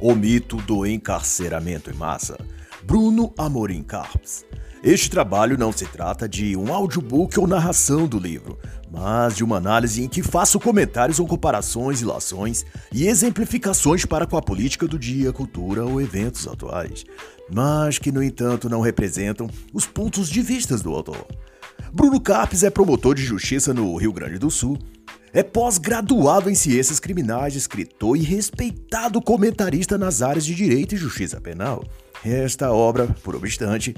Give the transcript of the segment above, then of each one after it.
O mito do encarceramento em massa. Bruno Amorim Carps. Este trabalho não se trata de um audiobook ou narração do livro, mas de uma análise em que faço comentários ou comparações, ilações e exemplificações para com a política do dia, cultura ou eventos atuais, mas que, no entanto, não representam os pontos de vista do autor. Bruno Carpes é promotor de justiça no Rio Grande do Sul é pós-graduado em ciências criminais, escritor e respeitado comentarista nas áreas de direito e justiça penal. Esta obra, por obstante,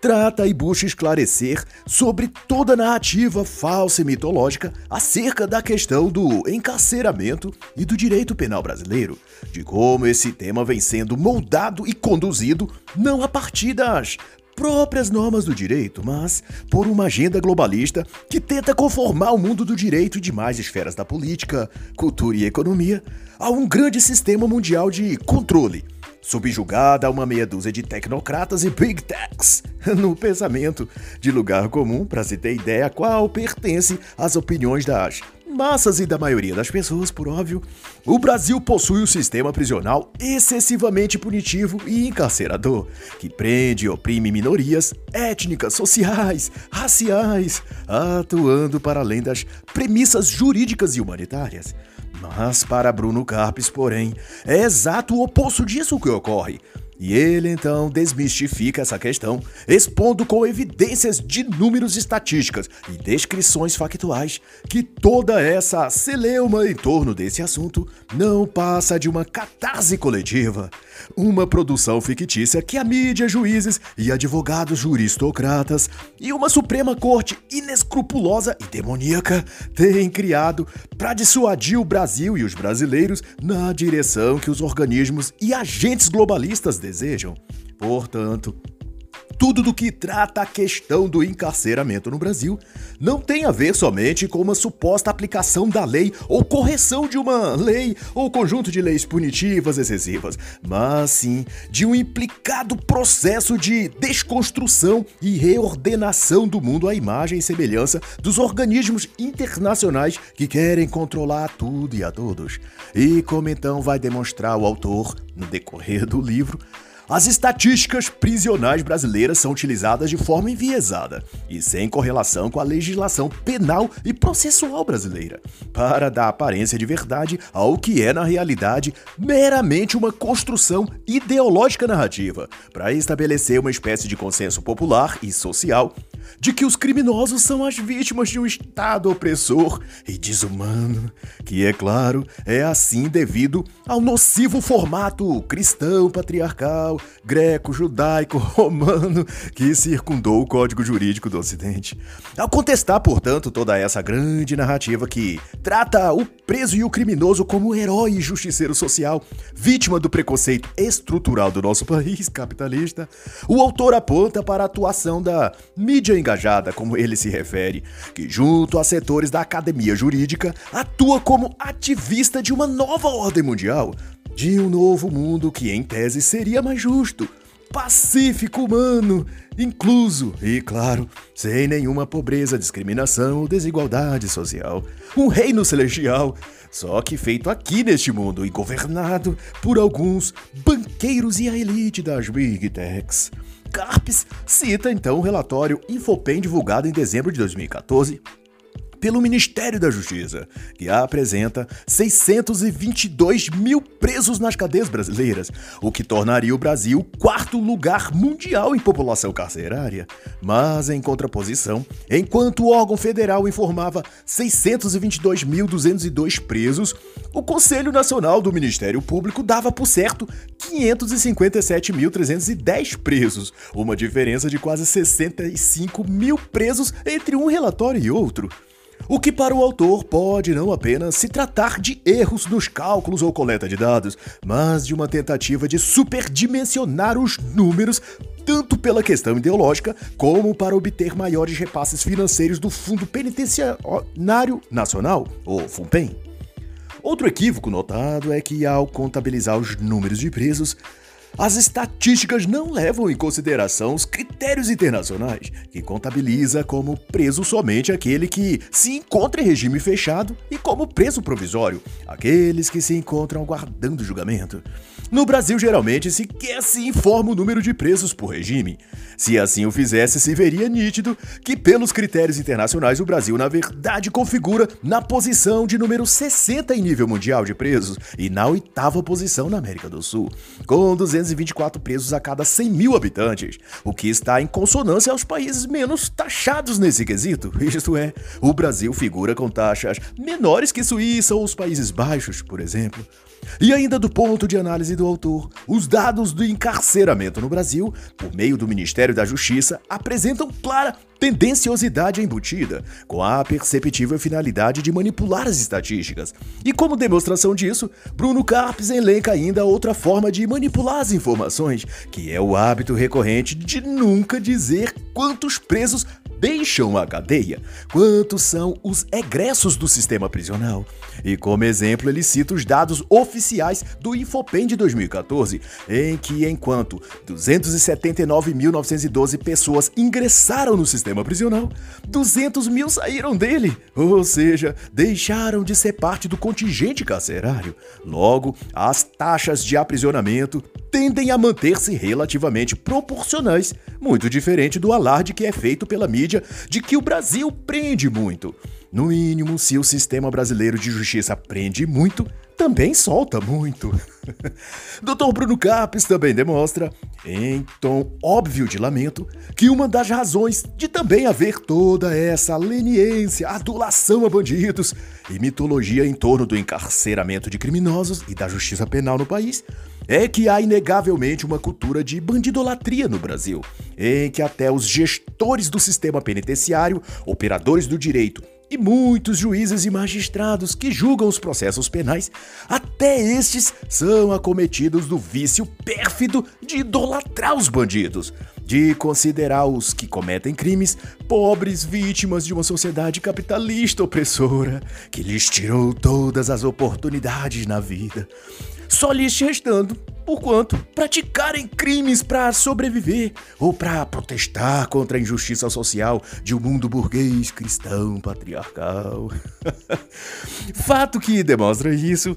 trata e busca esclarecer sobre toda a narrativa falsa e mitológica acerca da questão do encarceramento e do direito penal brasileiro, de como esse tema vem sendo moldado e conduzido não a partir das próprias normas do direito, mas por uma agenda globalista que tenta conformar o mundo do direito e demais esferas da política, cultura e economia a um grande sistema mundial de controle, subjugada a uma meia dúzia de tecnocratas e big techs no pensamento de lugar comum, para se ter ideia qual pertence às opiniões das massas e da maioria das pessoas, por óbvio, o Brasil possui um sistema prisional excessivamente punitivo e encarcerador, que prende e oprime minorias étnicas, sociais, raciais, atuando para além das premissas jurídicas e humanitárias. Mas para Bruno Carpes, porém, é exato o oposto disso que ocorre. E ele então desmistifica essa questão, expondo com evidências de números estatísticas e descrições factuais que toda essa celeuma em torno desse assunto não passa de uma catarse coletiva, uma produção fictícia que a mídia, juízes e advogados juristocratas e uma Suprema Corte inescrupulosa e demoníaca têm criado para dissuadir o Brasil e os brasileiros na direção que os organismos e agentes globalistas desejam. Portanto, tudo do que trata a questão do encarceramento no Brasil não tem a ver somente com uma suposta aplicação da lei ou correção de uma lei ou conjunto de leis punitivas excessivas, mas sim de um implicado processo de desconstrução e reordenação do mundo à imagem e semelhança dos organismos internacionais que querem controlar tudo e a todos. E como então vai demonstrar o autor no decorrer do livro, as estatísticas prisionais brasileiras são utilizadas de forma enviesada e sem correlação com a legislação penal e processual brasileira, para dar aparência de verdade ao que é na realidade meramente uma construção ideológica narrativa, para estabelecer uma espécie de consenso popular e social de que os criminosos são as vítimas de um Estado opressor e desumano, que, é claro, é assim devido ao nocivo formato cristão patriarcal, greco, judaico, romano que circundou o código jurídico do Ocidente. Ao contestar, portanto, toda essa grande narrativa que trata o preso e o criminoso como herói e justiceiro social, vítima do preconceito estrutural do nosso país capitalista, o autor aponta para a atuação da mídia engajada, como ele se refere, que, junto a setores da academia jurídica, atua como ativista de uma nova ordem mundial, de um novo mundo que, em tese, seria mais justo, pacífico, humano, incluso e, claro, sem nenhuma pobreza, discriminação ou desigualdade social. Um reino celestial, só que feito aqui neste mundo e governado por alguns banqueiros e a elite das Big Techs. Carpes cita então o relatório Infopen divulgado em dezembro de 2014 pelo Ministério da Justiça, que apresenta 622 mil presos nas cadeias brasileiras, o que tornaria o Brasil quarto lugar mundial em população carcerária. Mas, em contraposição, enquanto o órgão federal informava 622.202 presos, o Conselho Nacional do Ministério Público dava por certo 557.310 presos, uma diferença de quase 65 mil presos entre um relatório e outro. O que para o autor pode não apenas se tratar de erros nos cálculos ou coleta de dados, mas de uma tentativa de superdimensionar os números tanto pela questão ideológica como para obter maiores repasses financeiros do Fundo Penitenciário Nacional, ou FUNPEN. Outro equívoco notado é que, ao contabilizar os números de presos, as estatísticas não levam em consideração os critérios internacionais, que contabiliza como preso somente aquele que se encontra em regime fechado e como preso provisório, aqueles que se encontram aguardando julgamento. No Brasil, geralmente, sequer se informa o número de presos por regime. Se assim o fizesse, se veria nítido que, pelos critérios internacionais, o Brasil, na verdade, configura na posição de número 60 em nível mundial de presos e na oitava posição na América do Sul, com 224 presos a cada 100 mil habitantes, o que está em consonância aos países menos taxados nesse quesito. Isto é, o Brasil figura com taxas menores que Suíça ou os Países Baixos, por exemplo. E ainda do ponto de análise do autor, os dados do encarceramento no Brasil, por meio do Ministério da Justiça, apresentam clara tendenciosidade embutida, com a perceptível finalidade de manipular as estatísticas. E como demonstração disso, Bruno Carpes elenca ainda outra forma de manipular as informações, que é o hábito recorrente de nunca dizer quantos presos deixam a cadeia, quantos são os egressos do sistema prisional. E como exemplo, ele cita os dados oficiais do Infopem de 2014, em que enquanto 279.912 pessoas ingressaram no sistema prisional, 200 mil saíram dele, ou seja, deixaram de ser parte do contingente carcerário. Logo, as taxas de aprisionamento tendem a manter-se relativamente proporcionais, muito diferente do alarde que é feito pela mídia de que o Brasil prende muito. No mínimo, se o sistema brasileiro de justiça prende muito, também solta muito. Dr. Bruno Capes também demonstra, em tom óbvio de lamento, que uma das razões de também haver toda essa leniência, adulação a bandidos e mitologia em torno do encarceramento de criminosos e da justiça penal no país é que há inegavelmente uma cultura de bandidolatria no Brasil, em que até os gestores do sistema penitenciário, operadores do direito e muitos juízes e magistrados que julgam os processos penais, até estes são acometidos do vício pérfido de idolatrar os bandidos, de considerar os que cometem crimes pobres vítimas de uma sociedade capitalista opressora que lhes tirou todas as oportunidades na vida, só lhes restando por quanto praticarem crimes para sobreviver ou para protestar contra a injustiça social de um mundo burguês cristão patriarcal. Fato que demonstra isso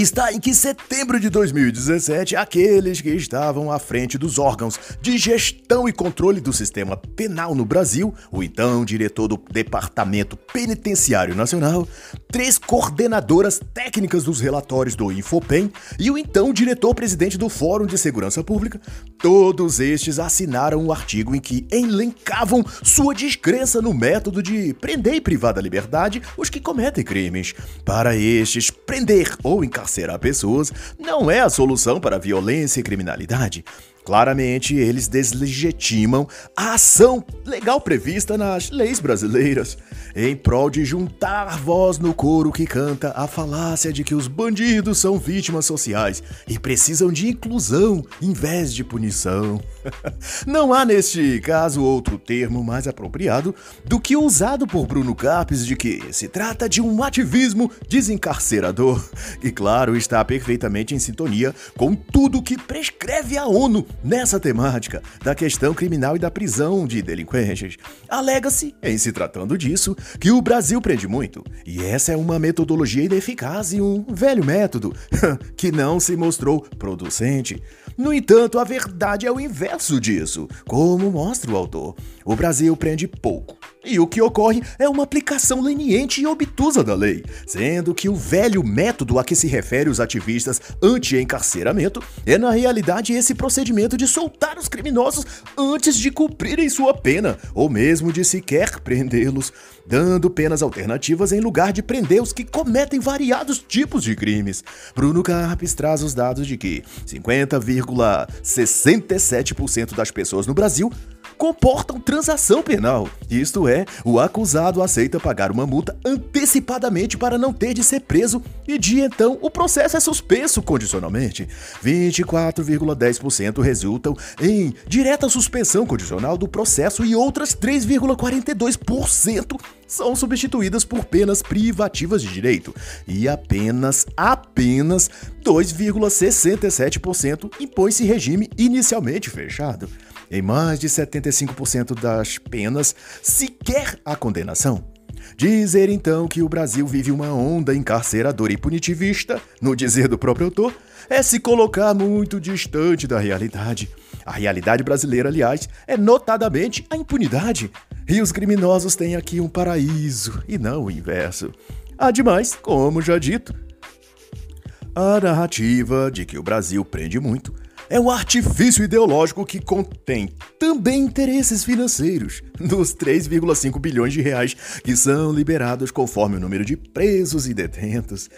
está em que setembro de 2017, aqueles que estavam à frente dos órgãos de gestão e controle do sistema penal no Brasil, o então diretor do Departamento Penitenciário Nacional, três coordenadoras técnicas dos relatórios do Infopem e o então diretor-presidente do Fórum de Segurança Pública, todos estes assinaram um artigo em que elencavam sua descrença no método de prender e privar da liberdade os que cometem crimes. Para estes, prender ou encarcerar encarcerar pessoas não é a solução para a violência e criminalidade. Claramente, eles deslegitimam a ação legal prevista nas leis brasileiras, em prol de juntar voz no coro que canta a falácia de que os bandidos são vítimas sociais e precisam de inclusão em vez de punição. Não há neste caso outro termo mais apropriado do que o usado por Bruno Capes de que se trata de um ativismo desencarcerador, e claro, está perfeitamente em sintonia com tudo que prescreve a ONU nessa temática da questão criminal e da prisão de delinquentes. Alega-se, em se tratando disso, que o Brasil prende muito, e essa é uma metodologia ineficaz e um velho método que não se mostrou producente. No entanto, a verdade é o inverso disso, como mostra o autor. O Brasil prende pouco. E o que ocorre é uma aplicação leniente e obtusa da lei, sendo que o velho método a que se refere os ativistas anti-encarceramento é na realidade esse procedimento de soltar os criminosos antes de cumprirem sua pena, ou mesmo de sequer prendê-los, dando penas alternativas em lugar de prender os que cometem variados tipos de crimes. Bruno Carpes traz os dados de que 50,67% das pessoas no Brasil comportam transação penal. Isto é, o acusado aceita pagar uma multa antecipadamente para não ter de ser preso e de então o processo é suspenso condicionalmente. 24,10% resultam em direta suspensão condicional do processo e outras 3,42% são substituídas por penas privativas de direito e apenas apenas 2,67% impõe-se regime inicialmente fechado. Em mais de 75% das penas, sequer a condenação. Dizer então que o Brasil vive uma onda encarceradora e punitivista, no dizer do próprio autor, é se colocar muito distante da realidade. A realidade brasileira, aliás, é notadamente a impunidade. E os criminosos têm aqui um paraíso, e não o inverso. Ademais, como já dito, a narrativa de que o Brasil prende muito é um artifício ideológico que contém também interesses financeiros dos 3,5 bilhões de reais que são liberados conforme o número de presos e detentos.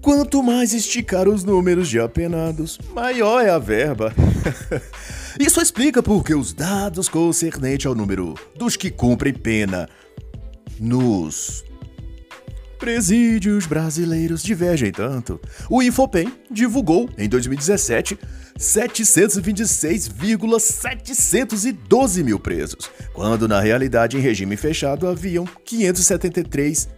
Quanto mais esticar os números de apenados, maior é a verba. Isso explica porque os dados concernentes ao número dos que cumprem pena nos presídios brasileiros divergem tanto. O Infopem divulgou, em 2017, 726,712 mil presos, quando na realidade em regime fechado haviam 573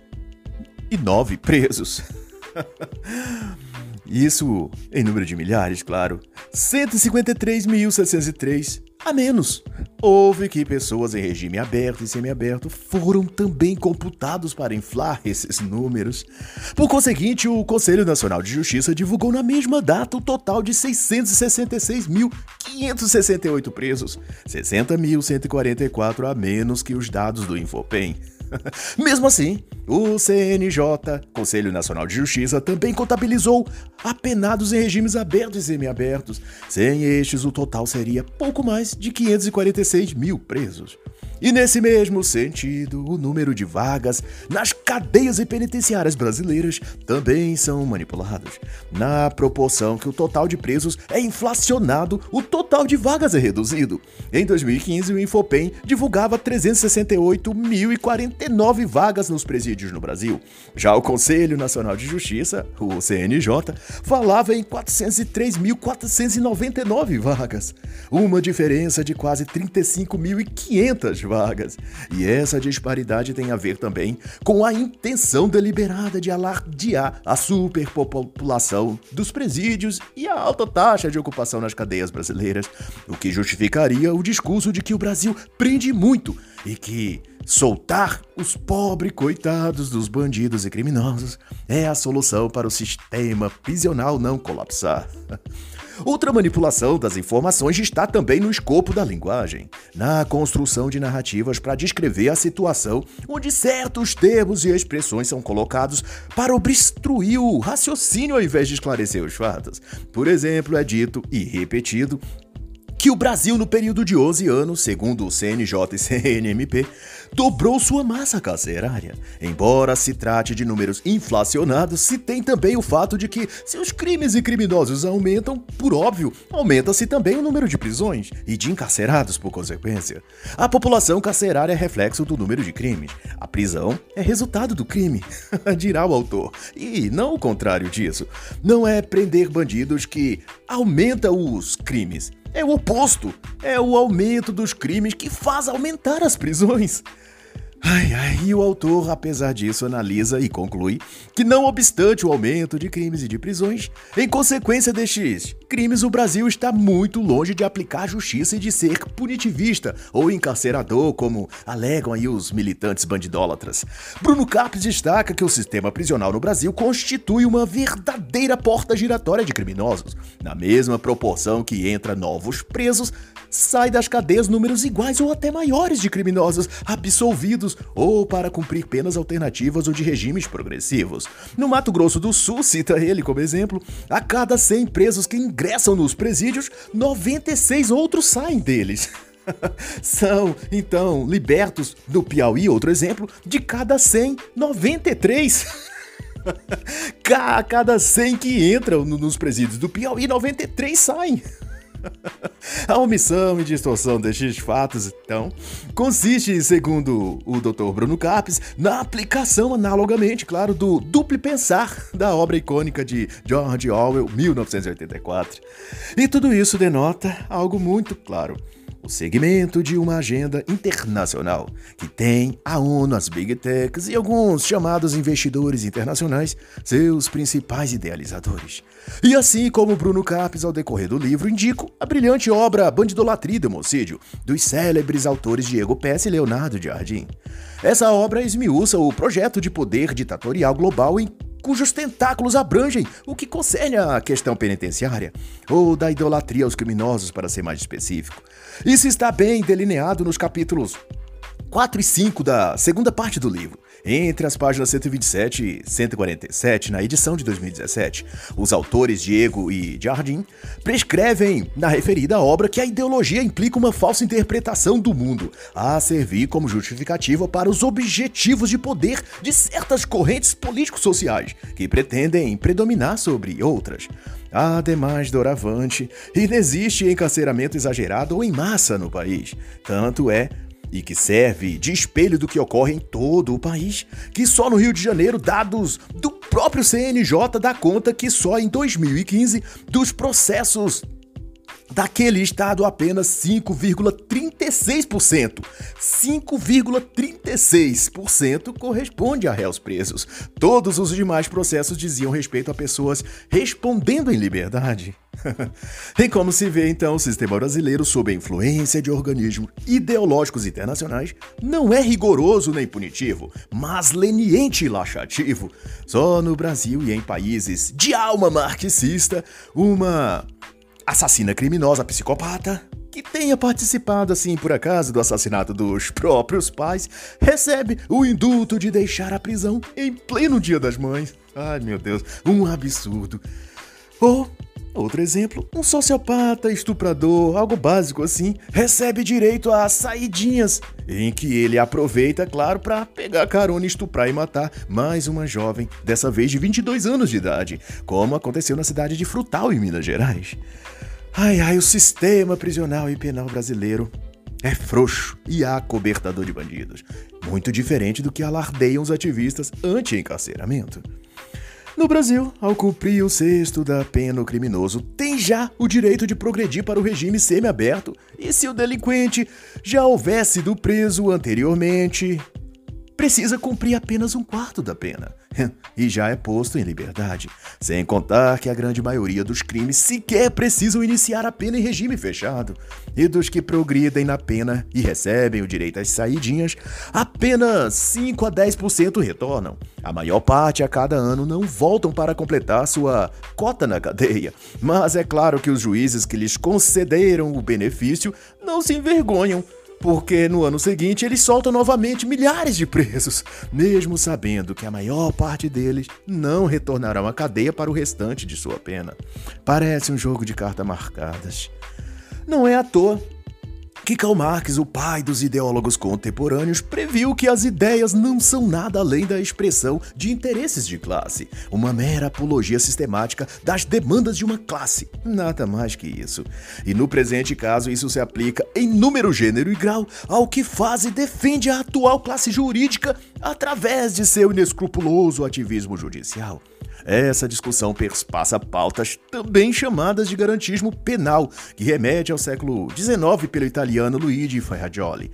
e 9 presos. Isso em número de milhares, claro. 153.703 a menos. Houve que pessoas em regime aberto e semiaberto foram também computados para inflar esses números. Por conseguinte, o Conselho Nacional de Justiça divulgou na mesma data o total de 666.568 presos, 60.144 a menos que os dados do Infopem. Mesmo assim, o CNJ, Conselho Nacional de Justiça, também contabilizou apenados em regimes abertos e semiabertos. Sem estes, o total seria pouco mais de 546 mil presos. E nesse mesmo sentido, o número de vagas nas cadeias e penitenciárias brasileiras também são manipulados. Na proporção que o total de presos é inflacionado, o total de vagas é reduzido. Em 2015, o Infopem divulgava 368.049 vagas nos presídios no Brasil. Já o Conselho Nacional de Justiça, o CNJ, falava em 403.499 vagas, uma diferença de quase 35.500 vagas. E essa disparidade tem a ver também com a intenção deliberada de alardear a superpopulação dos presídios e a alta taxa de ocupação nas cadeias brasileiras, o que justificaria o discurso de que o Brasil prende muito e que soltar os pobres coitados dos bandidos e criminosos é a solução para o sistema prisional não colapsar. Outra manipulação das informações está também no escopo da linguagem, na construção de narrativas para descrever a situação onde certos termos e expressões são colocados para obstruir o raciocínio ao invés de esclarecer os fatos. Por exemplo, é dito e repetido que o Brasil, no período de 11 anos, segundo o CNJ e CNMP, dobrou sua massa carcerária. Embora se trate de números inflacionados, se tem também o fato de que, se os crimes e criminosos aumentam, por óbvio, aumenta-se também o número de prisões e de encarcerados por consequência. A população carcerária é reflexo do número de crimes. A prisão é resultado do crime, dirá o autor. E não o contrário disso. Não é prender bandidos que aumenta os crimes é o oposto. É o aumento dos crimes que faz aumentar as prisões. Ai, ai, e o autor, apesar disso, analisa e conclui que, não obstante o aumento de crimes e de prisões, em consequência destes crimes, o Brasil está muito longe de aplicar justiça e de ser punitivista ou encarcerador, como alegam aí os militantes bandidólatras. Bruno Capes destaca que o sistema prisional no Brasil constitui uma verdadeira porta giratória de criminosos. Na mesma proporção que entra novos presos, sai das cadeias números iguais ou até maiores de criminosos absolvidos ou para cumprir penas alternativas ou de regimes progressivos. No Mato Grosso do Sul, cita ele como exemplo, a cada 100 presos que ingressam nos presídios, 96 outros saem deles. São, então, libertos do Piauí, outro exemplo, de cada 100, 93. a cada 100 que entram nos presídios do Piauí, 93 saem. A omissão e distorção destes fatos, então, consiste, segundo o Dr. Bruno Capes, na aplicação analogamente, claro, do duplo pensar da obra icônica de George Orwell, 1984. E tudo isso denota algo muito claro o segmento de uma agenda internacional que tem a ONU, as Big Techs e alguns chamados investidores internacionais, seus principais idealizadores. E assim como Bruno Capes, ao decorrer do livro, indico a brilhante obra Bandidolatria e Democídio, dos célebres autores Diego Pesce e Leonardo Jardim. Essa obra esmiuça o projeto de poder ditatorial global em cujos tentáculos abrangem o que concerne à questão penitenciária, ou da idolatria aos criminosos, para ser mais específico. Isso está bem delineado nos capítulos 4 e 5 da segunda parte do livro. Entre as páginas 127 e 147, na edição de 2017, os autores Diego e Jardim prescrevem na referida obra que a ideologia implica uma falsa interpretação do mundo, a servir como justificativa para os objetivos de poder de certas correntes políticos-sociais que pretendem predominar sobre outras. Ademais, doravante, inexiste encarceramento exagerado ou em massa no país. Tanto é e que serve de espelho do que ocorre em todo o país, que só no Rio de Janeiro, dados do próprio CNJ dá conta que só em 2015 dos processos daquele estado apenas 5,36%. 5,36% corresponde a réus presos. Todos os demais processos diziam respeito a pessoas respondendo em liberdade. e como se vê então, o sistema brasileiro, sob a influência de organismos ideológicos internacionais, não é rigoroso nem punitivo, mas leniente e laxativo. Só no Brasil e em países de alma marxista, uma assassina criminosa psicopata que tenha participado assim por acaso do assassinato dos próprios pais recebe o indulto de deixar a prisão em pleno Dia das Mães. Ai meu Deus, um absurdo. Ou Outro exemplo, um sociopata, estuprador, algo básico assim, recebe direito a saidinhas, em que ele aproveita, claro, para pegar carona, estuprar e matar mais uma jovem, dessa vez de 22 anos de idade, como aconteceu na cidade de Frutal, em Minas Gerais. Ai ai, o sistema prisional e penal brasileiro é frouxo e acobertador de bandidos, muito diferente do que alardeiam os ativistas anti-encarceramento. No Brasil, ao cumprir o sexto da pena, o criminoso tem já o direito de progredir para o regime semiaberto, e se o delinquente já houvesse sido preso anteriormente, precisa cumprir apenas um quarto da pena e já é posto em liberdade. Sem contar que a grande maioria dos crimes sequer precisam iniciar a pena em regime fechado. E dos que progridem na pena e recebem o direito às saidinhas, apenas 5 a 10% retornam. A maior parte a cada ano não voltam para completar sua cota na cadeia. Mas é claro que os juízes que lhes concederam o benefício não se envergonham porque no ano seguinte eles soltam novamente milhares de presos, mesmo sabendo que a maior parte deles não retornarão à cadeia para o restante de sua pena. Parece um jogo de cartas marcadas. Não é à toa que Karl Marx, o pai dos ideólogos contemporâneos, previu que as ideias não são nada além da expressão de interesses de classe, uma mera apologia sistemática das demandas de uma classe, nada mais que isso. E no presente caso, isso se aplica em número, gênero e grau ao que faz e defende a atual classe jurídica através de seu inescrupuloso ativismo judicial. Essa discussão perspassa pautas também chamadas de garantismo penal, que remete ao século XIX pelo italiano Luigi Ferrajoli,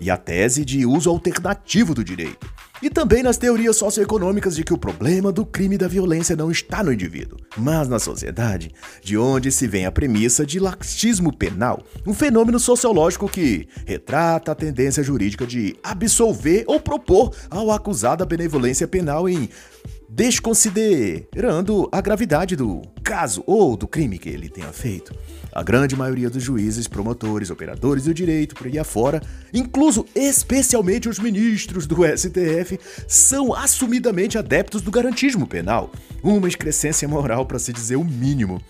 e a tese de uso alternativo do direito. E também nas teorias socioeconômicas de que o problema do crime e da violência não está no indivíduo, mas na sociedade, de onde se vem a premissa de laxismo penal, um fenômeno sociológico que retrata a tendência jurídica de absolver ou propor ao acusado a benevolência penal em desconsiderando a gravidade do caso ou do crime que ele tenha feito. A grande maioria dos juízes, promotores, operadores do direito por aí afora, incluso especialmente os ministros do STF, são assumidamente adeptos do garantismo penal, uma excrescência moral para se dizer o mínimo.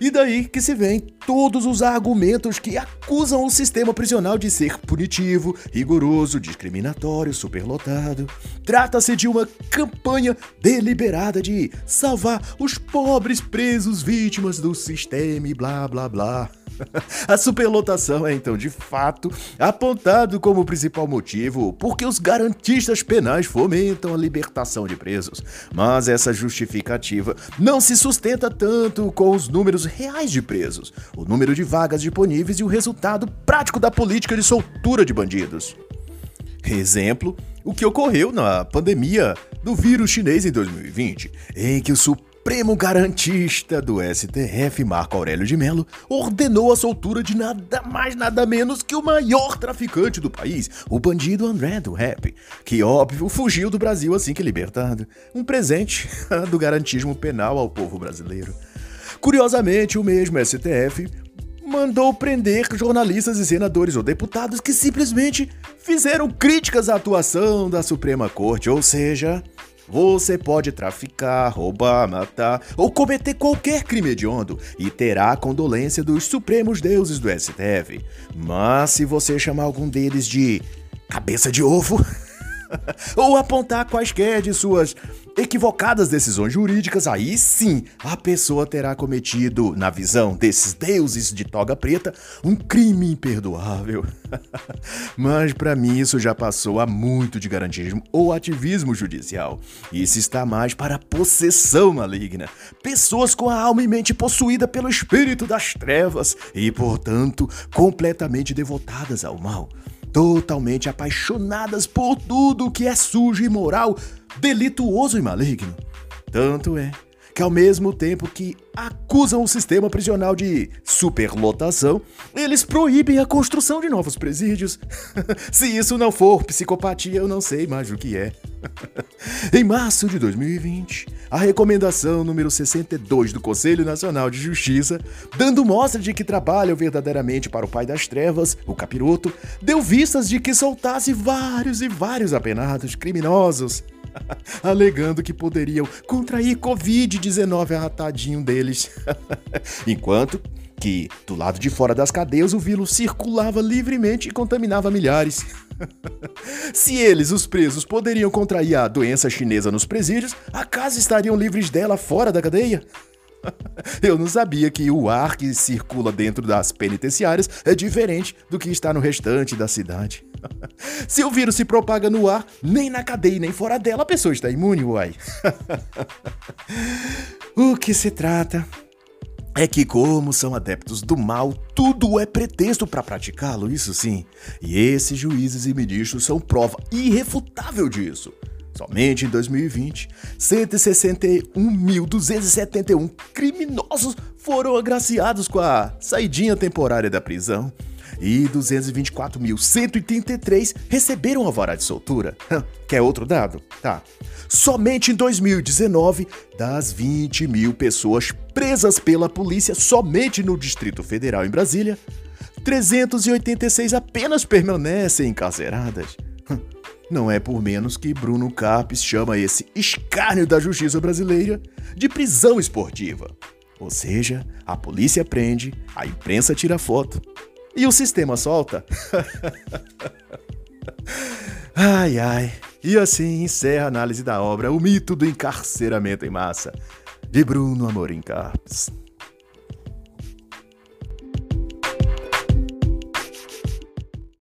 E daí que se vem todos os argumentos que acusam o sistema prisional de ser punitivo, rigoroso, discriminatório, superlotado. Trata-se de uma campanha deliberada de salvar os pobres presos vítimas do sistema e blá blá blá. A superlotação é então de fato apontado como principal motivo porque os garantistas penais fomentam a libertação de presos. Mas essa justificativa não se sustenta tanto com os números reais de presos, o número de vagas disponíveis e o resultado prático da política de soltura de bandidos. Exemplo, o que ocorreu na pandemia do vírus chinês em 2020, em que o Supremo Garantista do STF, Marco Aurélio de Mello, ordenou a soltura de nada mais nada menos que o maior traficante do país, o bandido André do Rap, que óbvio fugiu do Brasil assim que libertado. Um presente do garantismo penal ao povo brasileiro. Curiosamente, o mesmo STF mandou prender jornalistas e senadores ou deputados que simplesmente fizeram críticas à atuação da Suprema Corte, ou seja, você pode traficar, roubar, matar ou cometer qualquer crime hediondo e terá a condolência dos supremos deuses do STF. Mas se você chamar algum deles de cabeça de ovo ou apontar quaisquer de suas equivocadas decisões jurídicas, aí sim a pessoa terá cometido, na visão desses deuses de toga preta, um crime imperdoável. Mas para mim isso já passou a muito de garantismo ou ativismo judicial. Isso está mais para possessão maligna. Pessoas com a alma e mente possuída pelo espírito das trevas e, portanto, completamente devotadas ao mal totalmente apaixonadas por tudo que é sujo e imoral, delituoso e maligno. Tanto é que, ao mesmo tempo que acusam o sistema prisional de superlotação, eles proíbem a construção de novos presídios. Se isso não for psicopatia, eu não sei mais o que é. Em março de 2020, a recomendação número 62 do Conselho Nacional de Justiça, dando mostra de que trabalham verdadeiramente para o Pai das Trevas, o capiroto, deu vistas de que soltasse vários e vários apenados criminosos alegando que poderiam contrair Covid-19 arratadinho deles. Enquanto que, do lado de fora das cadeias, o vírus circulava livremente e contaminava milhares. Se eles, os presos, poderiam contrair a doença chinesa nos presídios, acaso estariam livres dela fora da cadeia? Eu não sabia que o ar que circula dentro das penitenciárias é diferente do que está no restante da cidade. Se o vírus se propaga no ar, nem na cadeia nem fora dela a pessoa está imune, uai. o que se trata é que, como são adeptos do mal, tudo é pretexto para praticá-lo, isso sim. E esses juízes e ministros são prova irrefutável disso. Somente em 2020, 161.271 criminosos foram agraciados com a saidinha temporária da prisão e 224.183 receberam alvará de soltura. Quer outro dado? Tá. Somente em 2019, das 20 mil pessoas presas pela polícia somente no Distrito Federal em Brasília, 386 apenas permanecem encarceradas. Não é por menos que Bruno Carpes chama esse escárnio da justiça brasileira de prisão esportiva. Ou seja, a polícia prende, a imprensa tira foto e o sistema solta. ai ai. E assim encerra a análise da obra O Mito do Encarceramento em Massa, de Bruno Amorim Carpes.